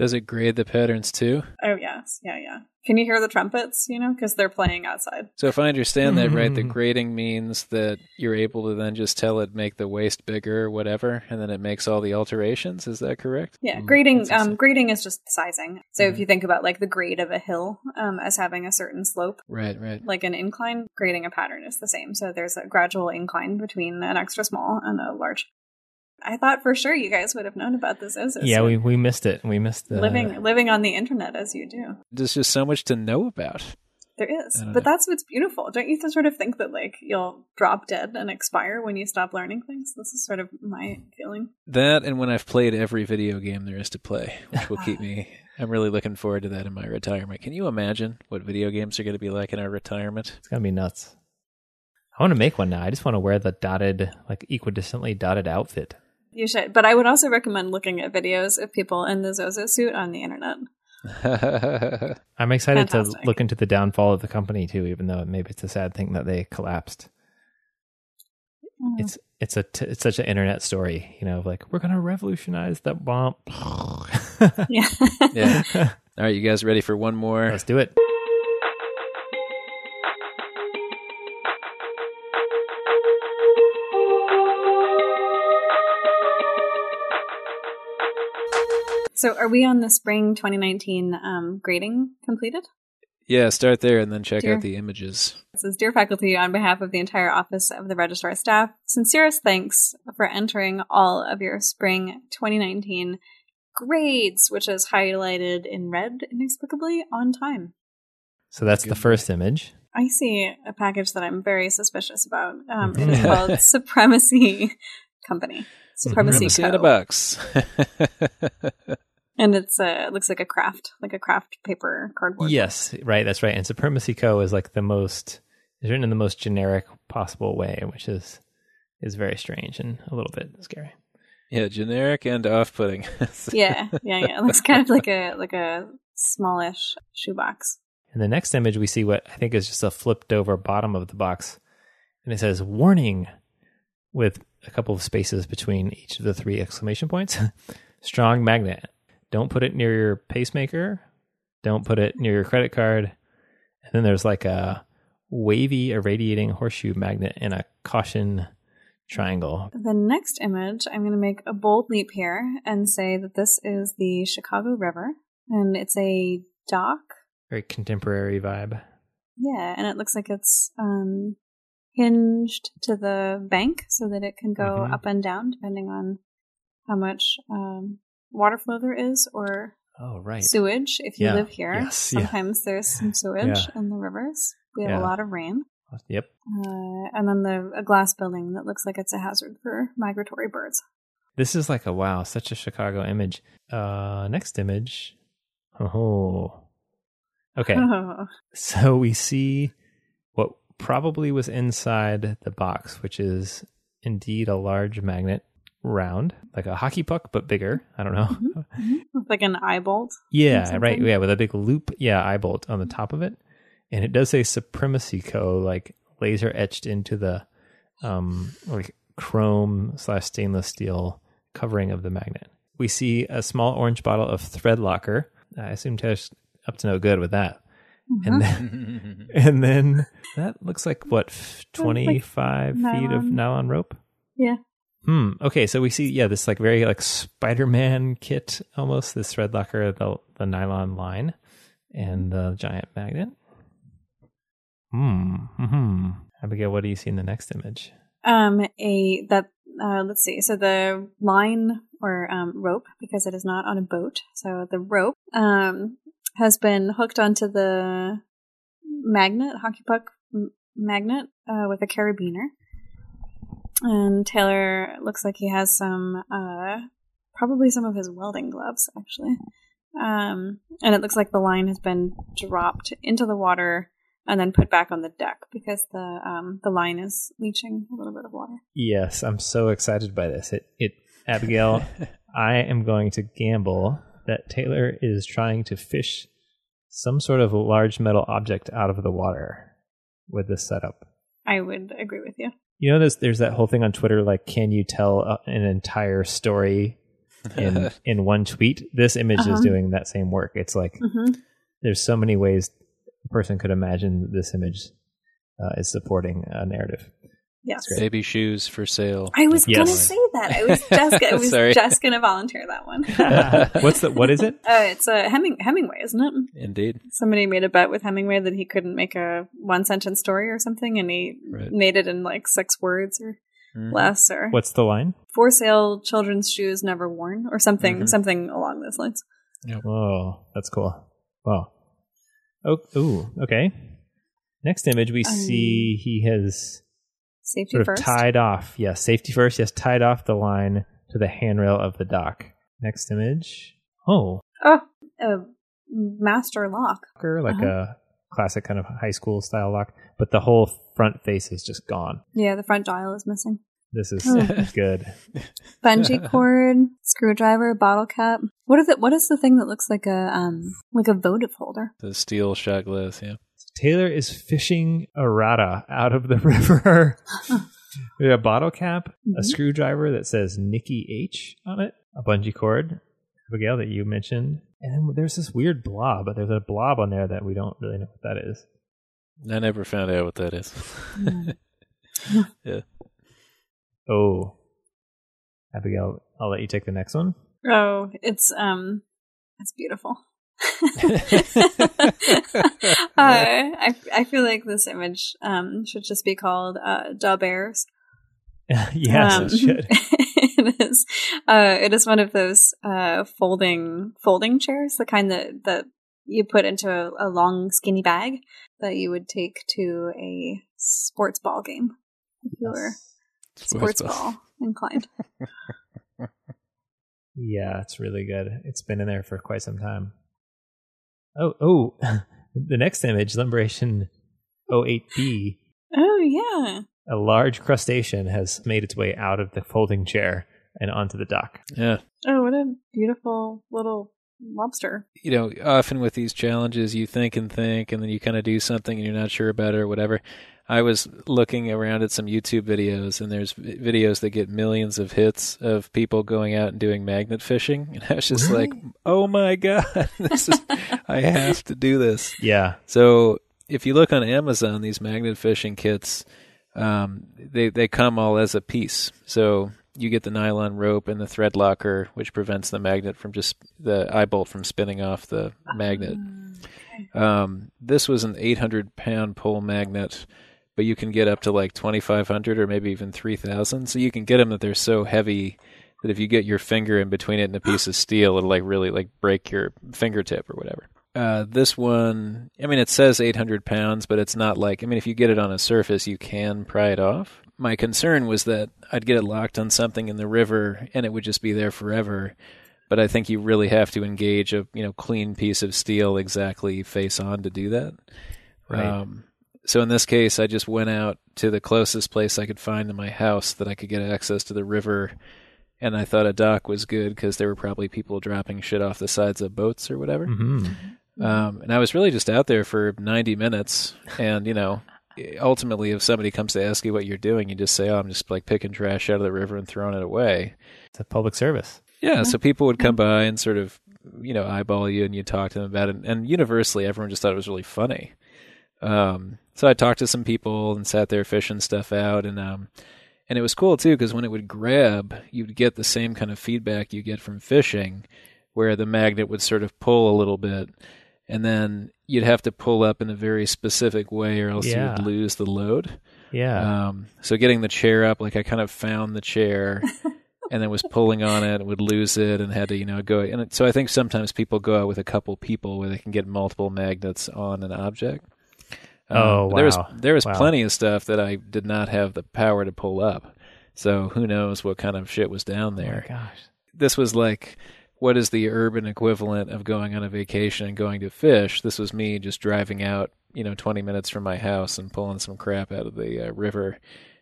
Does it grade the patterns too? oh yes yeah yeah can you hear the trumpets you know because they're playing outside So if I understand that right, the Mhm. grading means that you're able to then just tell it make the waist bigger or whatever, and then it makes all the alterations. Is that correct? Yeah, Mm, grading. that's Um, grading is just sizing. So if Mhm. you think about like the grade of a hill um, as having a certain slope, Right, right. like an incline, grading a pattern is the same. So there's a gradual incline between an extra small and a large. I thought for sure you guys would have known about this. Osis. Yeah, we, we missed it. We missed the living living on the internet as you do. There's just so much to know about. There is, but know. that's what's beautiful. Don't you sort of think that like you'll drop dead and expire when you stop learning things? This is sort of my feeling. That and when I've played every video game there is to play, which will keep me. I'm really looking forward to that in my retirement. Can you imagine what video games are going to be like in our retirement? It's gonna be nuts. I want to make one now. I just want to wear the dotted, like equidistantly dotted outfit. You should, but I would also recommend looking at videos of people in the Zozo suit on the internet. I'm excited Fantastic. to look into the downfall of the company too, even though maybe it's a sad thing that they collapsed. Mm. It's it's a t- it's such an internet story, you know, of like we're gonna revolutionize the bomb. yeah. yeah. All right, you guys ready for one more? Let's do it. So, are we on the spring 2019 um, grading completed? Yeah, start there and then check Dear. out the images. It says, Dear faculty, on behalf of the entire office of the registrar staff, sincerest thanks for entering all of your spring 2019 grades, which is highlighted in red inexplicably on time. So that's the Good. first image. I see a package that I'm very suspicious about. Um, it Mhm. called Supremacy Company. Supremacy Privacy Co. in a box. And it's uh, it looks like a craft, like a craft paper cardboard. Yes, right. That's right. And Supremacy Co is like the most is written in the most generic possible way, which is is very strange and a little bit scary. yeah, generic and off-putting. yeah, yeah, yeah. It looks kind of like a like a smallish shoebox. In the next image, we see what I think is just a flipped over bottom of the box, and it says "warning" with a couple of spaces between each of the three exclamation points. Strong magnet. Don't put it near your pacemaker. Don't put it near your credit card. And then there's like a wavy irradiating horseshoe magnet in a caution triangle. The next image, I'm going to make a bold leap here and say that this is the Chicago River, and it's a dock. Very contemporary vibe. Yeah, and it looks like it's um, hinged to the bank so that it can go Mhm. up and down depending on how much um, water flow there is or Oh, right. sewage. If you Yeah. live here, Yes, yeah. sometimes there's some sewage Yeah. in the rivers. We have Yeah. a lot of rain. Yep. Uh, and then the a glass building that looks like it's a hazard for migratory birds. This is like a wow, such a Chicago image. Uh next image. Oh. Okay. So we see what probably was inside the box, which is indeed a large magnet, round, like a hockey puck, but bigger. I don't know. Mm-hmm. Mm-hmm. With like an eye bolt. Yeah, right. Yeah, with a big loop. Yeah, eye bolt on the top of it, and it does say Supremacy Co. like laser etched into the um like chrome slash stainless steel covering of the magnet. We see a small orange bottle of Thread Locker. I assume Taylor's up to no good with that. And uh-huh. then, and then that looks like what twenty five feet of nylon. nylon rope. Yeah. Hmm. Okay, so we see yeah this like very like Spider-Man kit almost this thread locker the the nylon line and the giant magnet. Hmm. Hmm. Abigail, what do you see in the next image? Um, a that uh, let's see. So the line or um, rope, because it is not on a boat. So the rope um has been hooked onto the magnet hockey puck m- magnet uh, with a carabiner. And Taylor looks like he has some, uh, probably some of his welding gloves, actually. Um, and it looks like the line has been dropped into the water and then put back on the deck because the um, the line is leaching a little bit of water. Yes, I'm so excited by this. It it Abigail, I am going to gamble that Taylor is trying to fish some sort of large metal object out of the water with this setup. I would agree with you. You know, there's there's that whole thing on Twitter like, can you tell uh, an entire story in in one tweet? This image is Uh-huh. doing that same work. It's like hmm there's so many ways a person could imagine this image uh, is supporting a narrative. Yes. great. Baby shoes for sale. I was Yes. gonna say that. I was just I was just gonna volunteer that one. uh, What's the what is it? Oh, it's a Heming- Hemingway, isn't it? Indeed. Somebody made a bet with Hemingway that he couldn't make a one sentence story or something, and he Right. made it in like six words or Mhm. less, or What's the line? for sale children's shoes never worn, or something, Mhm. something along those lines. Yeah. Oh, that's cool. Wow. Oh, ooh, okay. Next image, we Um, see he has Safety sort of first. tied off. Yes, safety first. Yes, tied off the line to the handrail of the dock. Next image. Oh, Oh, a master lock. like Uh-huh. a classic kind of high school style lock, but the whole front face is just gone. Yeah, the front dial is missing. This is Oh. good. Bungee cord, screwdriver, bottle cap. What is it? What is the thing that looks like a um like a votive holder? The steel shot glass, yeah. Taylor is fishing a rata out of the river. We have a bottle cap, a Mhm. screwdriver that says Nikki H on it, a bungee cord, Abigail, that you mentioned. And then there's this weird blob, but there's a blob on there that we don't really know what that is. I never found out what that is. Mm. Oh. Abigail, I'll let you take the next one. Oh, it's um, it's beautiful. uh, I I feel like this image um should just be called uh Da Bears. yes, Um, it should. it is. Uh, it is one of those uh folding folding chairs, the kind that that you put into a, a long skinny bag that you would take to a sports ball game if you were sports ball inclined. Yeah, it's really good. It's been in there for quite some time. Oh, oh, the next image, Liberation 08B, Oh yeah. a large crustacean has made its way out of the folding chair and onto the dock. Yeah. Oh, what a beautiful little lobster. You know, often with these challenges, you think and think, and then you kind of do something and you're not sure about it or whatever. I was looking around at some YouTube videos, and there's videos that get millions of hits of people going out and doing magnet fishing. And I was just like, oh my God, this is, I have to do this. Yeah. So if you look on Amazon, these magnet fishing kits, um, they they come all as a piece. So you get the nylon rope and the thread locker, which prevents the magnet from just the eye bolt from spinning off the magnet. Um, this was an 800 pound pole magnet, but you can get up to like 2,500 or maybe even 3,000. So you can get them that they're so heavy that if you get your finger in between it and a piece of steel, it'll like really like break your fingertip or whatever. Uh, this one, I mean, it says 800 pounds, but it's not like, I mean, if you get it on a surface, you can pry it off. My concern was that I'd get it locked on something in the river and it would just be there forever. But I think you really have to engage a you know clean piece of steel exactly face on to do that. Right. Um, so in this case, I just went out to the closest place I could find in my house that I could get access to the river, and I thought a dock was good because there were probably people dropping shit off the sides of boats or whatever. hmm Um, and I was really just out there for 90 minutes. And, you know, ultimately, if somebody comes to ask you what you're doing, you just say, oh, I'm just like picking trash out of the river and throwing it away. It's a public service. Yeah. So people would come by and sort of, you know, eyeball you and you talk to them about it. And universally, everyone just thought it was really funny. Um, so I talked to some people and sat there fishing stuff out. And, um, and it was cool too, because when it would grab, you'd get the same kind of feedback you get from fishing, where the magnet would sort of pull a little bit and then you'd have to pull up in a very specific way or else you would lose the load. Yeah. Um, so getting the chair up, like I kind of found the chair and then was pulling on it, would lose it, and had to, you know, go. And it, so I think sometimes people go out with a couple people where they can get multiple magnets on an object. Um, Oh, but There was wow. there was Wow. plenty of stuff that I did not have the power to pull up. So who knows what kind of shit was down oh there my gosh. this was like what is the urban equivalent of going on a vacation and going to fish this was me just driving out you know 20 minutes from my house and pulling some crap out of the uh, river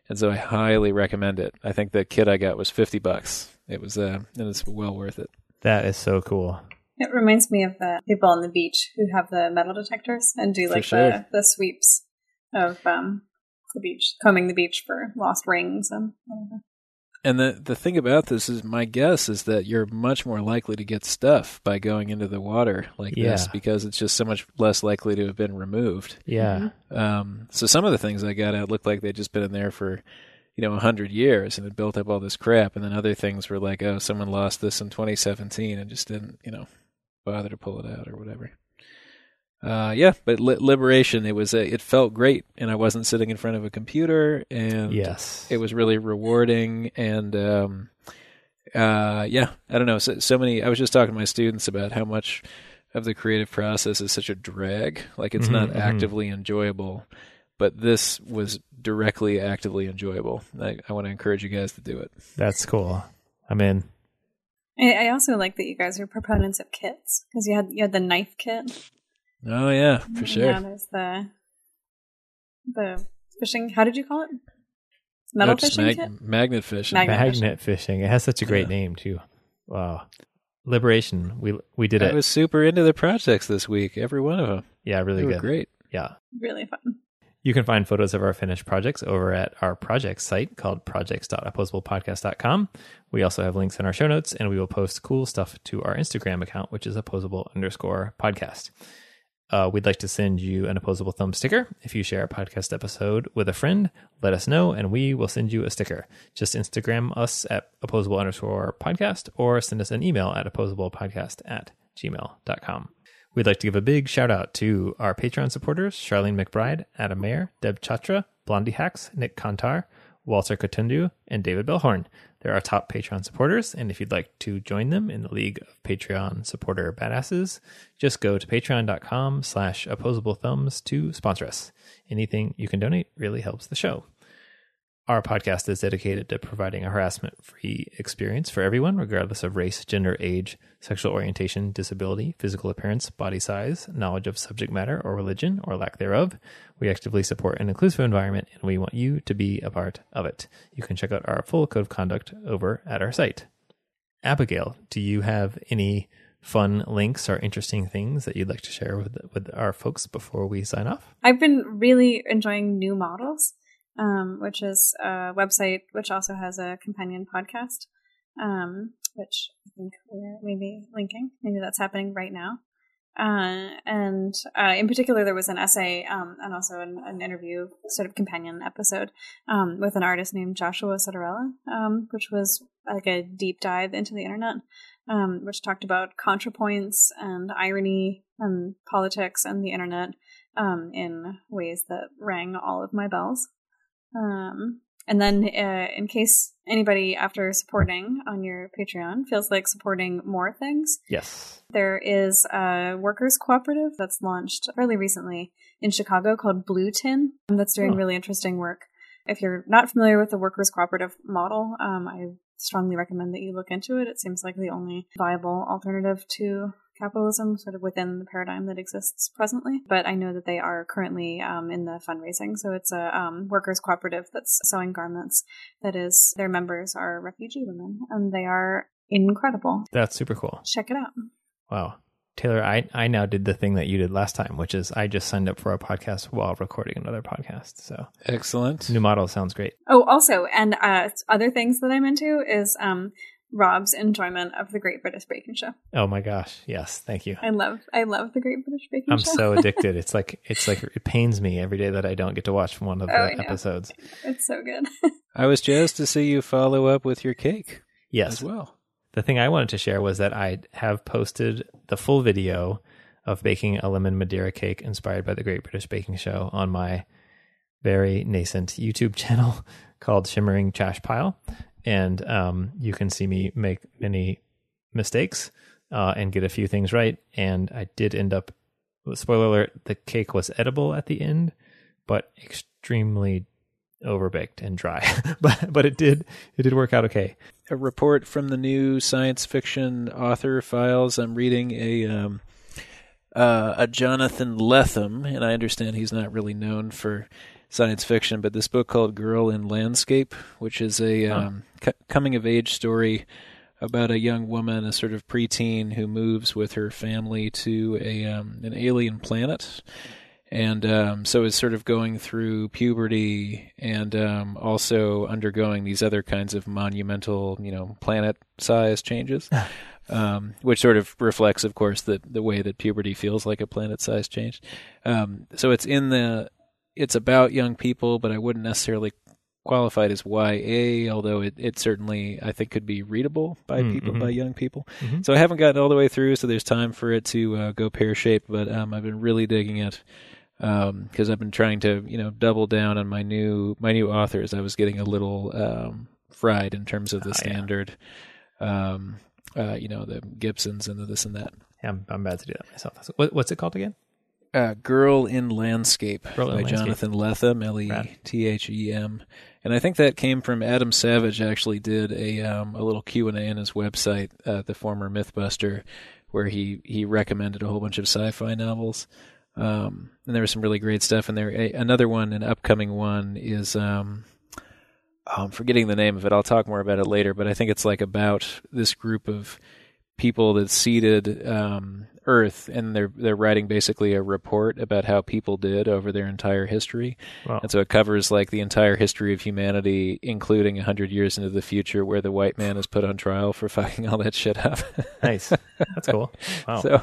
and so i highly recommend it i think the kit i got was 50 bucks it was uh it was well worth it That is so cool. It reminds me of the people on the beach who have the metal detectors and do like sure. the, the sweeps of um, the beach, combing the beach for lost rings and whatever. and the the thing about this is my guess is that you're much more likely to get stuff by going into the water like this because it's just so much less likely to have been removed Yeah. Um, so some of the things I got out looked like they'd just been in there for, you know, a hundred years and had built up all this crap. And then other things were like, oh, someone lost this in 2017 and just didn't, you know, bother to pull it out or whatever. Uh, yeah, but li- liberation, it was, a, it felt great, and I wasn't sitting in front of a computer, and Yes. it was really rewarding, and um, uh, yeah, I don't know, so, so many. I was just talking to my students about how much of the creative process is such a drag, like it's Mhm, not mhm. actively enjoyable, but this was directly actively enjoyable. I, I want to encourage you guys to do it. That's cool. I'm in. I, I also like that you guys are proponents of kits because you had you had the knife kit. Oh yeah, for sure. Yeah, there's the the fishing. How did you call it? Metal No, fishing mag- kit. magnet fishing. Magnet Magnet fishing. It has such a great Yeah. name too. Wow. Liberation. We we did I it. I was super into the projects this week. Every one of them. yeah, really They were good. great. Yeah. Really fun. You can find photos of our finished projects over at our projects site called projects.opposablepodcast.com. We also have links in our show notes, and we will post cool stuff to our Instagram account, which is opposable underscore podcast. Uh, we'd like to send you an opposable thumb sticker. If you share a podcast episode with a friend, let us know, and we will send you a sticker. Just Instagram us at opposable underscore podcast or send us an email at opposablepodcast at gmail.com. We'd like to give a big shout out to our Patreon supporters Charlene McBride, Adam Mayer, Deb Chatra, Blondie Hacks, Nik Kantar, Walter Kitundu, and David Bellhorn. They're our top Patreon supporters, and if you'd like to join them in the League of Patreon supporter badasses, just go to patreon.com slash opposable thumbs to sponsor us. Anything you can donate really helps the show. Our podcast is dedicated to providing a harassment free experience for everyone, regardless of race, gender, age, sexual orientation, disability, physical appearance, body size, knowledge of subject matter, or religion, or lack thereof. We actively support an inclusive environment and we want you to be a part of it. You can check out our full code of conduct over at our site. Abigail, do you have any fun links or interesting things that you'd like to share with, with our folks before we sign off? I've been really enjoying New Models, um, which is a website which also has a companion podcast, um, which I think we're maybe linking. Maybe that's happening right now. Uh, and uh, in particular, there was an essay um, and also an, an, interview, sort of companion episode, um, with an artist named Joshua Citarella, um, which was like a deep dive into the internet, um, which talked about ContraPoints and irony and politics and the internet um, in ways that rang all of my bells. Um, and then, uh, in case anybody after supporting on your Patreon feels like supporting more things, yes, there is a workers cooperative that's launched fairly recently in Chicago called Blue Tin that's doing oh. really interesting work. If you're not familiar with the workers cooperative model, um, I strongly recommend that you look into it. It seems like the only viable alternative to capitalism sort of within the paradigm that exists presently. But I know that they are currently um, in the fundraising. So it's a um, workers cooperative that's sewing garments that is, their members are refugee women and they are incredible. That's super cool. Check it out. Wow. Taylor, I, I now did the thing that you did last time, which is I just signed up for a podcast while recording another podcast. So excellent. New model sounds great. Oh, also, and uh, other things that I'm into is um, Rob's enjoyment of the Great British Baking Show. Oh my gosh, yes, thank you. I love I love the Great British Baking I'm Show. I'm so addicted. It's like it's like it pains me every day that I don't get to watch one of oh, the episodes. It's so good. I was jazzed to see you follow up with your cake. Yes, as well. The thing I wanted to share was that I have posted the full video of baking a lemon Madeira cake inspired by the Great British Baking Show on my very nascent YouTube channel called Shimmering Trash Pile and um, you can see me make many mistakes uh, and get a few things right. And I did end up, spoiler alert, the cake was edible at the end, but extremely overbaked and dry. but but it did it did work out okay. A report from the new science fiction author files. I'm reading a um, uh, a Jonathan Lethem, and I understand he's not really known for science fiction, but this book called Girl in Landscape, which is a um, c- coming of age story about a young woman, a sort of preteen who moves with her family to a um, an alien planet, and um, so is sort of going through puberty and um, also undergoing these other kinds of monumental, you know, planet size changes. Um, which sort of reflects, of course, the the way that puberty feels like a planet size change. Um, so it's in the it's about young people, but I wouldn't necessarily qualify it as YA, although it, it certainly I think could be readable by mm-hmm. people by young people. Mm-hmm. So I haven't gotten all the way through, so there's time for it to uh, go pear shaped. But um, I've been really digging it because um, I've been trying to you know double down on my new my new authors. I was getting a little um, fried in terms of the oh, standard, yeah. um, uh, you know, the Gibsons and the this and that. Yeah, I'm, I'm bad to do that myself. What, what's it called again? Uh, Girl in Landscape Girl by in Jonathan Lethem, L E T H E M, and I think that came from Adam Savage. Actually, did a um, a little Q and A on his website, uh, the former MythBuster, where he he recommended a whole bunch of sci-fi novels, um, and there was some really great stuff in there. A, another one, an upcoming one, is um, oh, I'm forgetting the name of it. I'll talk more about it later, but I think it's like about this group of people that seeded um, Earth, and they're they're writing basically a report about how people did over their entire history, wow. and so it covers like the entire history of humanity, including hundred years into the future, where the white man is put on trial for fucking all that shit up. nice, that's cool. Wow. So,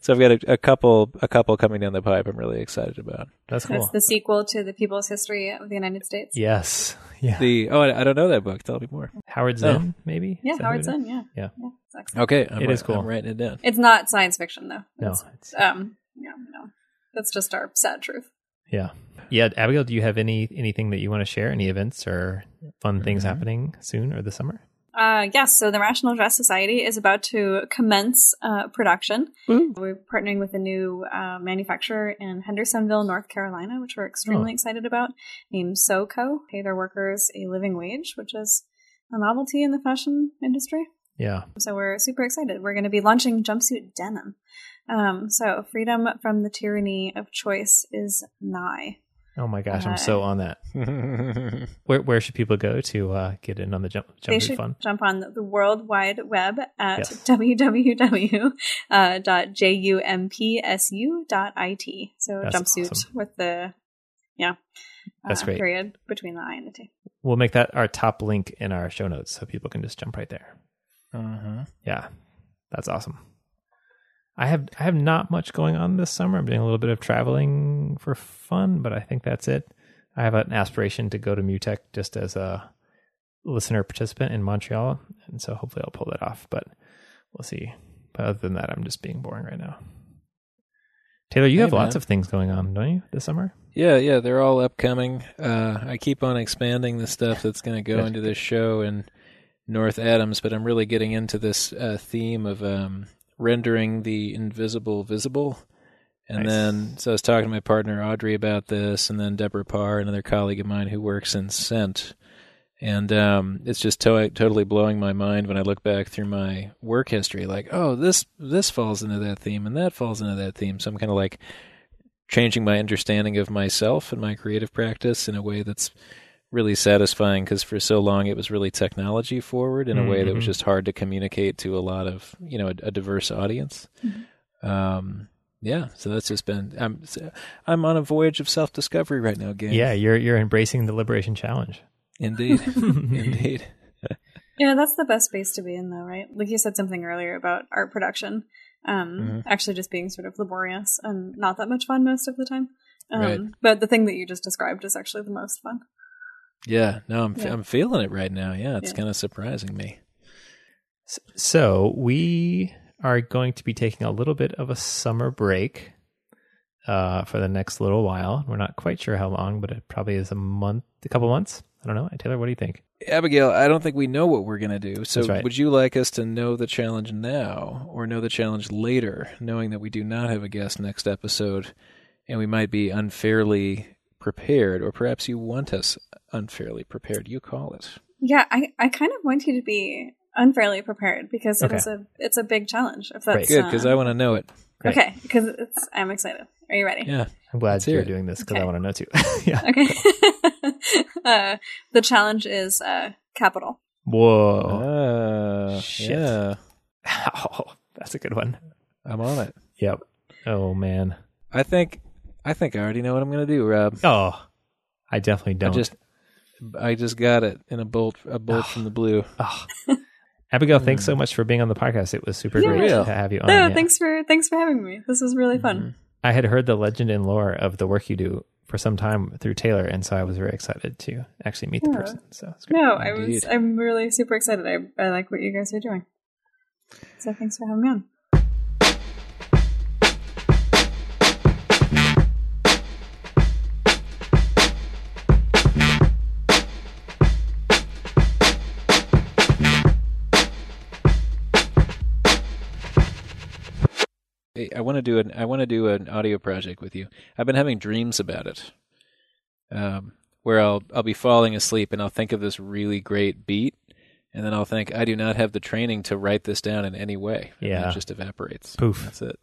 so I've got a, a, couple a couple coming down the pipe. I'm really excited about. That's cool. That's the sequel to the People's History of the United States. Yes. Yeah. The oh, I, I don't know that book. Tell me more. Howard Zinn, oh. maybe. Yeah, Howard Zinn. Yeah. Yeah. yeah okay, I'm, it is cool. I'm writing it down. It's not science fiction though. No. It's, um. Yeah. No. That's just our sad truth. Yeah. Yeah, Abigail, do you have any anything that you want to share? Any events or fun things mm-hmm. happening soon or this summer? Uh, yes, so the Rational Dress Society is about to commence uh, production. Mm-hmm. We're partnering with a new uh, manufacturer in Hendersonville, North Carolina, which we're extremely oh. excited about, named SoCo. Pay their workers a living wage, which is a novelty in the fashion industry. Yeah. So we're super excited. We're going to be launching jumpsuit denim. Um, so freedom from the tyranny of choice is nigh. Oh my gosh, I'm so on that. where where should people go to uh, get in on the jump jump they should fun? Jump on the World Wide Web at yes. www.jumpsu.it. So That's jumpsuit awesome. with the yeah. That's uh, great. Period between the I and the T. We'll make that our top link in our show notes so people can just jump right there. Uh-huh. Yeah, that's awesome. I have I have not much going on this summer. I'm doing a little bit of traveling for fun, but I think that's it. I have an aspiration to go to MUTEK just as a listener participant in Montreal, and so hopefully I'll pull that off. But we'll see. But other than that, I'm just being boring right now. Taylor, you Hey, have lots of things going on, don't you, this summer? Yeah, yeah, they're all upcoming. Uh, I keep on expanding the stuff that's going to go into this show in North Adams, but I'm really getting into this uh, theme of um, rendering the invisible visible. And Nice. then, so I was talking to my partner Audrey about this, and then Deborah Parr, another colleague of mine who works in Scent. And um, it's just to- totally blowing my mind when I look back through my work history. Like, oh, this this falls into that theme, and that falls into that theme. So I'm kind of like changing my understanding of myself and my creative practice in a way that's really satisfying because for so long it was really technology forward in a way that was Mhm. just hard to communicate to a lot of you know a, a diverse audience um yeah so that's just been i'm i'm on a voyage of self-discovery right now gang Yeah, you're you're embracing the liberation challenge. indeed indeed Yeah, that's the best space to be in, though, right? Like you said something earlier about art production, um, Mhm. actually just being sort of laborious and not that much fun most of the time. Um, Right. But the thing that you just described is actually the most fun. Yeah no i'm, Yeah. I'm feeling it right now yeah it's Yeah. kind of surprising me So we are going to be taking a little bit of a summer break uh, for the next little while. We're not quite sure how long, but it probably is a month, a couple months. I don't know. Taylor, what do you think? Abigail, I don't think we know what we're going to do. So, right. would you like us to know the challenge now or know the challenge later, knowing that we do not have a guest next episode and we might be unfairly prepared, or perhaps you want us unfairly prepared? You call it. Yeah, I, I kind of want you to be unfairly prepared because it Okay. is a it's a big challenge. If that's Good, because uh, I want to know it. Great. okay, because I'm excited. Are you ready? Yeah. I'm glad you're doing this because Okay. I want to know too. yeah. Okay. uh, the challenge is uh, capital. Whoa. Uh, Shit. Yeah. Oh, that's a good one. I'm on it. Yep. Oh man. I think. I think I already know what I'm going to do, Rob. Oh, I definitely don't. I just, I just got it in a bolt, a bolt from the blue. Oh. Abigail, thanks so much for being on the podcast. It was super Yeah. great to have you on. No, yeah. thanks for thanks for having me. This was really fun. Mhm. I had heard the legend and lore of the work you do for some time through Taylor, and so I was very excited to actually meet the person. So it's great. No, I was I'm really super excited. I I like what you guys are doing. So thanks for having me on. I want to do an I want to do an audio project with you. I've been having dreams about it, um, where I'll I'll be falling asleep and I'll think of this really great beat, and then I'll think I do not have the training to write this down in any way. And Yeah. it just evaporates. Poof. That's it.